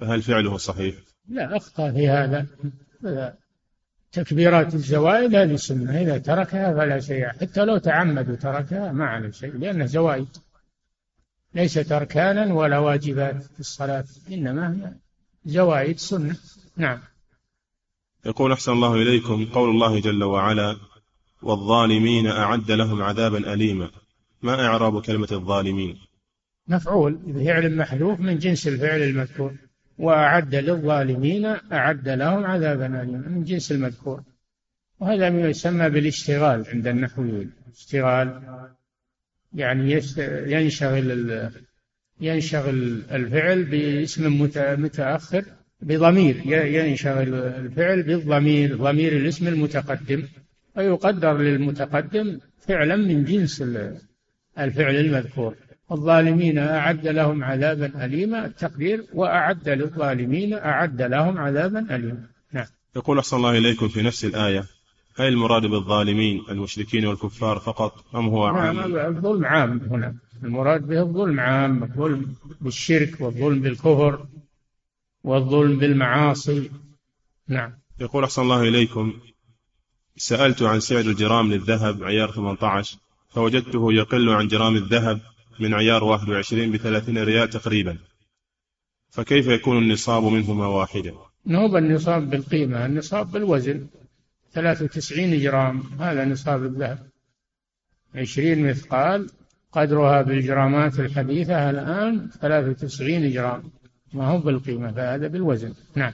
فهل فعله صحيح؟ لا أخطأ في هذا. تكبيرات الزوائد هذه سنة إذا تركها فلا شيء. حتى لو تعمد وتركها ما عليه شيء لأنها زوائد ليست أركانا ولا واجبات في الصلاة إنما هي زوائد سنة. نعم. يقول أحسن الله إليكم قول الله جل وعلا والظالمين أعد لهم عذابا أليما. ما إعراب كلمة الظالمين؟ مفعول. بفعل محذوف من جنس الفعل المذكور. وأعد للظالمين أعد لهم عذابا أليما. من جنس المذكور. وهذا ما يسمى بالاشتغال عند النحويين. اشتغال يعني ينشغل ينشغل الفعل باسم متأخر بضمير. ينشغل الفعل بالضمير ضمير الاسم المتقدم. ويقدر للمتقدم فعلا من جنس الفعل المذكور. الظالمين أعد لهم عذابا أليما التقدير وأعد للظالمين أعد لهم عذابا أليما. نعم. يقول أحسن الله إليكم في نفس الآية هل المراد بالظالمين المشركين والكفار فقط أم هو عام؟ نعم الظلم عام هنا. المراد به الظلم عام الظلم بالشرك والظلم بالكفر والظلم بالمعاصي. نعم. يقول أحسن الله إليكم سألت عن سعر الجرام للذهب عيار 18 فوجدته يقل عن جرام الذهب من عيار 21 ب 30 ريال تقريبا. فكيف يكون النصاب منهما واحدا؟ هو بالنصاب بالقيمة النصاب بالوزن. 93 جرام هذا نصاب الذهب. 20 مثقال قدرها بالجرامات الحديثة الآن 93 جرام. ما هو بالقيمة فهذا بالوزن. نعم.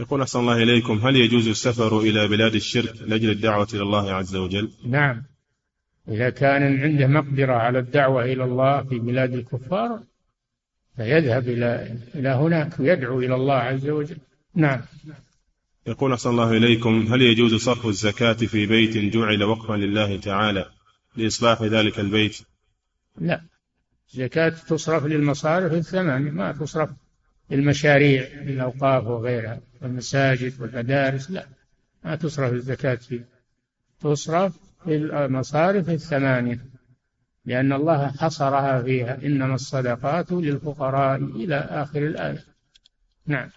يقول أحسن الله إليكم هل يجوز السفر إلى بلاد الشرك لأجل الدعوة إلى الله عز وجل؟ نعم. إذا كان عنده مقدرة على الدعوة إلى الله في بلاد الكفار فيذهب إلى إلى هناك ويدعو إلى الله عز وجل. نعم. يقول أحسن الله إليكم هل يجوز صرف الزكاة في بيت جعل وقفا لله تعالى لإصلاح ذلك البيت؟ لا. الزكاة تصرف للمصارف الثمانية ما تصرف للمشاريع للأوقاف وغيرها والمساجد والمدارس لا. ما تصرف الزكاة فيه تصرف في المصارف الثمانية لأن الله حصرها فيها. إنما الصدقات للفقراء إلى آخر الآية. نعم.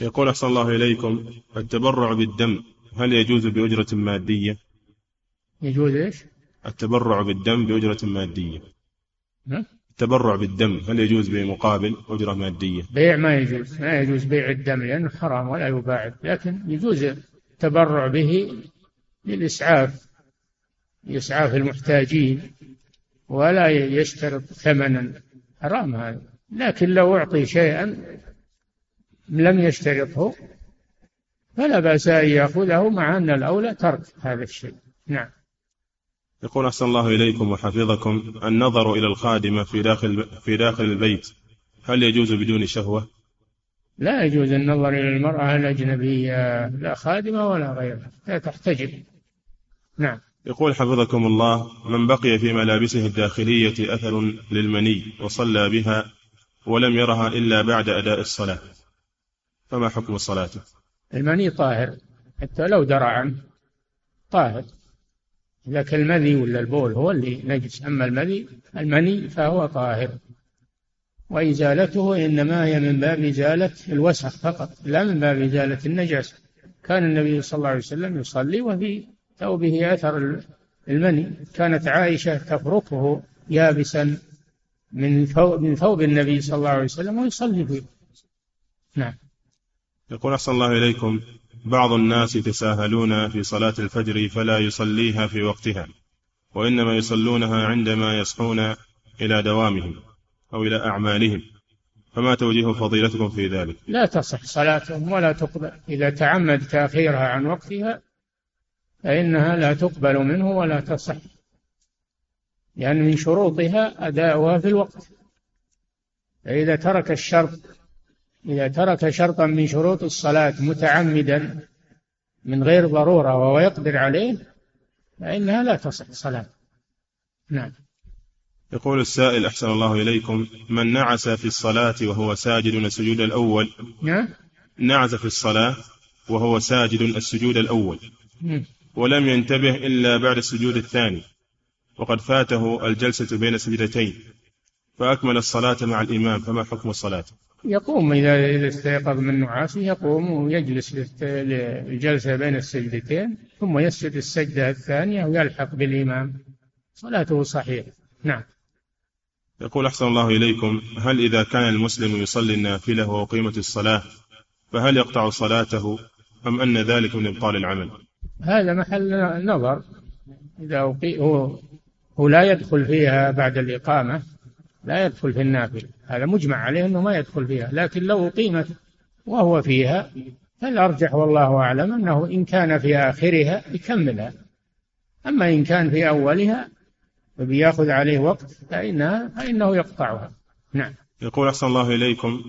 يقول أحسن الله إليكم التبرع بالدم هل يجوز بأجرة مادية؟ يجوز إيش؟ التبرع بالدم بأجرة مادية. نعم التبرع بالدم هل يجوز بمقابل أجرة مادية؟ بيع ما يجوز. ما يجوز بيع الدم لأنه حرام ولا يباع لكن يجوز التبرع به للإسعاف إسعاف المحتاجين ولا يشترط ثمنا. حرام هذا. لكن لو أعطي شيئا لم يشترطه فلا بأس أن يأخذه مع أن الأولى ترك هذا الشيء. نعم. يقول أحسن الله إليكم وحفظكم النظر إلى الخادمة في داخل في داخل البيت. هل يجوز بدون شهوة؟ لا يجوز النظر إلى المرأة الأجنبية لا خادمة ولا غيرها. لا تحتجب. نعم. يقول حفظكم الله من بقي في ملابسه الداخلية أثر للمني وصلى بها ولم يرها إلا بعد أداء الصلاة. فما حكم صلاته؟ المني طاهر حتى لو درى عنه طاهر. إذا كالمذي ولا البول هو اللي نجس. أما المذي المني فهو طاهر. وإزالته إنما هي من باب إزالة الوسخ فقط لا من باب إزالة النجاسة. كان النبي صلى الله عليه وسلم يصلي وفي ثوبه أثر المني. كانت عائشة تفركه يابسا من ثوب من ثوب النبي صلى الله عليه وسلم ويصلي فيه. نعم. يقول أحسن الله إليكم بعض الناس يتساهلون في صلاة الفجر فلا يصليها في وقتها وإنما يصلونها عندما يصحون إلى دوامهم أو إلى أعمالهم. فما توجيه فضيلتكم في ذلك؟ لا تصح صلاتهم ولا تقبل. إذا تعمد تأخيرها عن وقتها فإنها لا تقبل منه ولا تصح لأن من شروطها أداؤها في الوقت. فإذا ترك الشرط إذا ترك شرطا من شروط الصلاة متعمدا من غير ضرورة وهو يقدر عليه فإنها لا تصح صلاة. نعم. يقول السائل أحسن الله إليكم من نعس في الصلاة وهو ساجد السجود الأول؟ نعم. نعس في الصلاة وهو ساجد السجود الأول. مم. ولم ينتبه إلا بعد السجود الثاني وقد فاته الجلسة بين سجدتين فأكمل الصلاة مع الإمام فما حكم الصلاة؟ يقوم إذا إذا استيقظ من نعاسه يقوم ويجلس للجلسة بين السجدتين ثم يسجد السجدة الثانية ويلحق بالإمام. صلاته صحيحة. نعم. يقول أحسن الله إليكم هل إذا كان المسلم يصلي النافلة وأقيمت الصلاة فهل يقطع صلاته أم أن ذلك من إبطال العمل؟ هذا محل نظر. إذا. هو هو لا يدخل فيها بعد الإقامة لا يدخل في النافلة. هذا مجمع عليه أنه ما يدخل فيها. لكن لو أقيمت وهو فيها فالأرجح والله أعلم أنه إن كان في آخرها يكملها. أما إن كان في أولها وبيأخذ عليه وقت فإنها فإنه يقطعها. نعم. يقول أحسن الله إليكم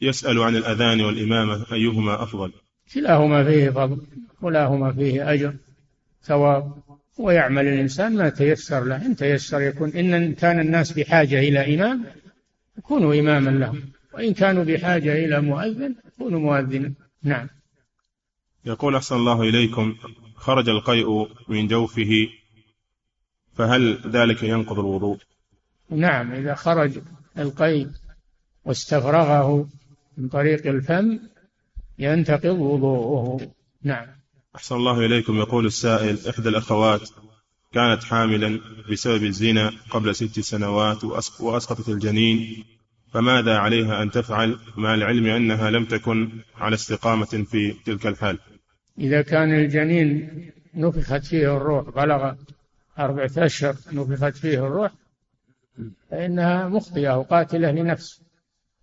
يسأل عن الأذان والإمامة أيهما أفضل؟ كلاهما فيه فضل كلاهما فيه أجر ثواب. ويعمل الإنسان ما تيسر له إن تيسر يكون إن كان الناس بحاجة إلى إمام يكونوا إماما لهم وإن كانوا بحاجة إلى مؤذن يكونوا مؤذنا نعم. يقول أحسن الله إليكم خرج القيء من جوفه فهل ذلك ينقض الوضوء؟ نعم. إذا خرج القيء واستفرغه من طريق الفم ينتقض وضوءه. نعم. أحسن الله إليكم. يقول السائل إحدى الأخوات كانت حاملا بسبب الزنا قبل ست سنوات وأسقطت الجنين فماذا عليها أن تفعل مع العلم أنها لم تكن على استقامة في تلك الحال؟ إذا كان الجنين نفخت فيه الروح بلغ أربعة أشهر نفخت فيه الروح فإنها مخطئة وقاتلة لنفس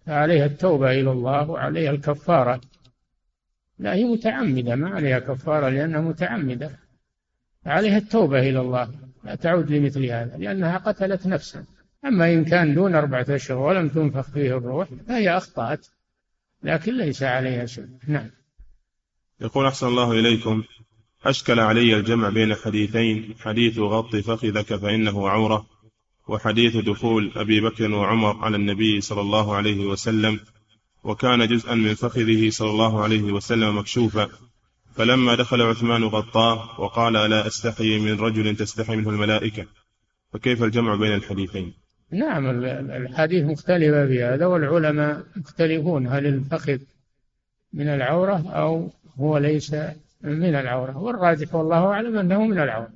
فعليها التوبة إلى الله وعليها الكفارة. لا هي متعمدة ما عليها كفارة لأنها متعمدة. عليها التوبة إلى الله لا تعود لمثل هذا لأنها قتلت نفسا أما إن كان دون أربعة أشهر ولم تنفخ فيه الروح فهي أخطأت لكن ليس عليها شيء. نعم. يقول أحسن الله إليكم. أشكل علي الجمع بين حديثين حديث غط فخذك فإنه عورة وحديث دخول أبي بكر وعمر على النبي صلى الله عليه وسلم. وكان جزءا من فخذه صلى الله عليه وسلم مكشوفا. فلما دخل عثمان غطاه وقال ألا أستحي من رجل تستحي منه الملائكة. فكيف الجمع بين الحديثين؟ نعم الحديث مختلفة في هذا والعلماء مختلفون هل الفخذ من العورة أو هو ليس من العورة؟ والراجح والله أعلم أنه من العورة.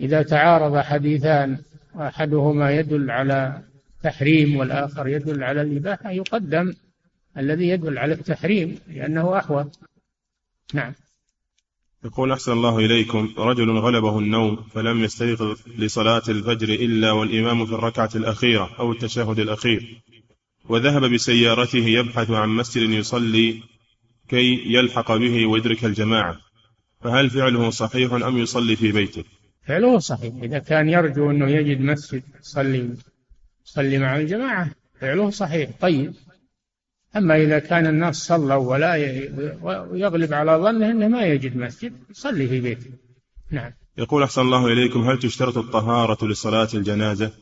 إذا تعارض حديثان أحدهما يدل على تحريم والآخر يدل على الإباحة يقدم الذي يدل على التحريم لأنه أحوط نعم. يقول أحسن الله إليكم رجل غلبه النوم فلم يستيقظ لصلاة الفجر إلا والإمام في الركعة الأخيرة أو التشهد الأخير وذهب بسيارته يبحث عن مسجد يصلي كي يلحق به ويدرك الجماعة. فهل فعله صحيح أم يصلي في بيته؟ فعله صحيح. إذا كان يرجو أنه يجد مسجد يصلي يصلي مع الجماعة فعله صحيح. طيب. أما إذا كان الناس صلوا ولا يغلب على ظنه أنه ما يجد مسجد يصلي في بيته. نعم. يقول أحسن الله إليكم هل تشترط الطهارة لصلاة الجنازة؟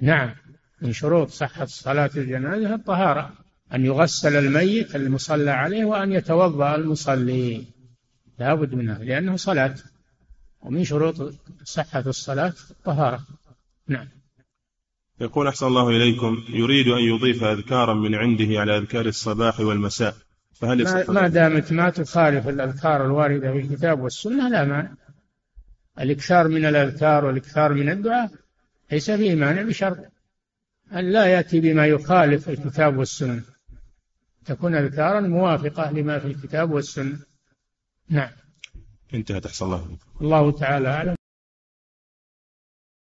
نعم. من شروط صحة صلاة الجنازة الطهارة أن يغسل الميت المصلى عليه وأن يتوضأ المصلي. لا بد منها لأنه صلاة. ومن شروط صحة الصلاة الطهارة. نعم. يقول أحسن الله إليكم يريد أن يضيف أذكارا من عنده على أذكار الصباح والمساء فهل ما, ما دامت ما تخالف الأذكار الواردة في الكتاب والسنة لا مانع. الإكثار من الأذكار والإكثار من الدعاء ليس فيه مانع بشرط أن لا يأتي بما يخالف الكتاب والسنة. تكون أذكارا موافقة لما في الكتاب والسنة. نعم. انتهت أحسن الله الله تعالى أعلم.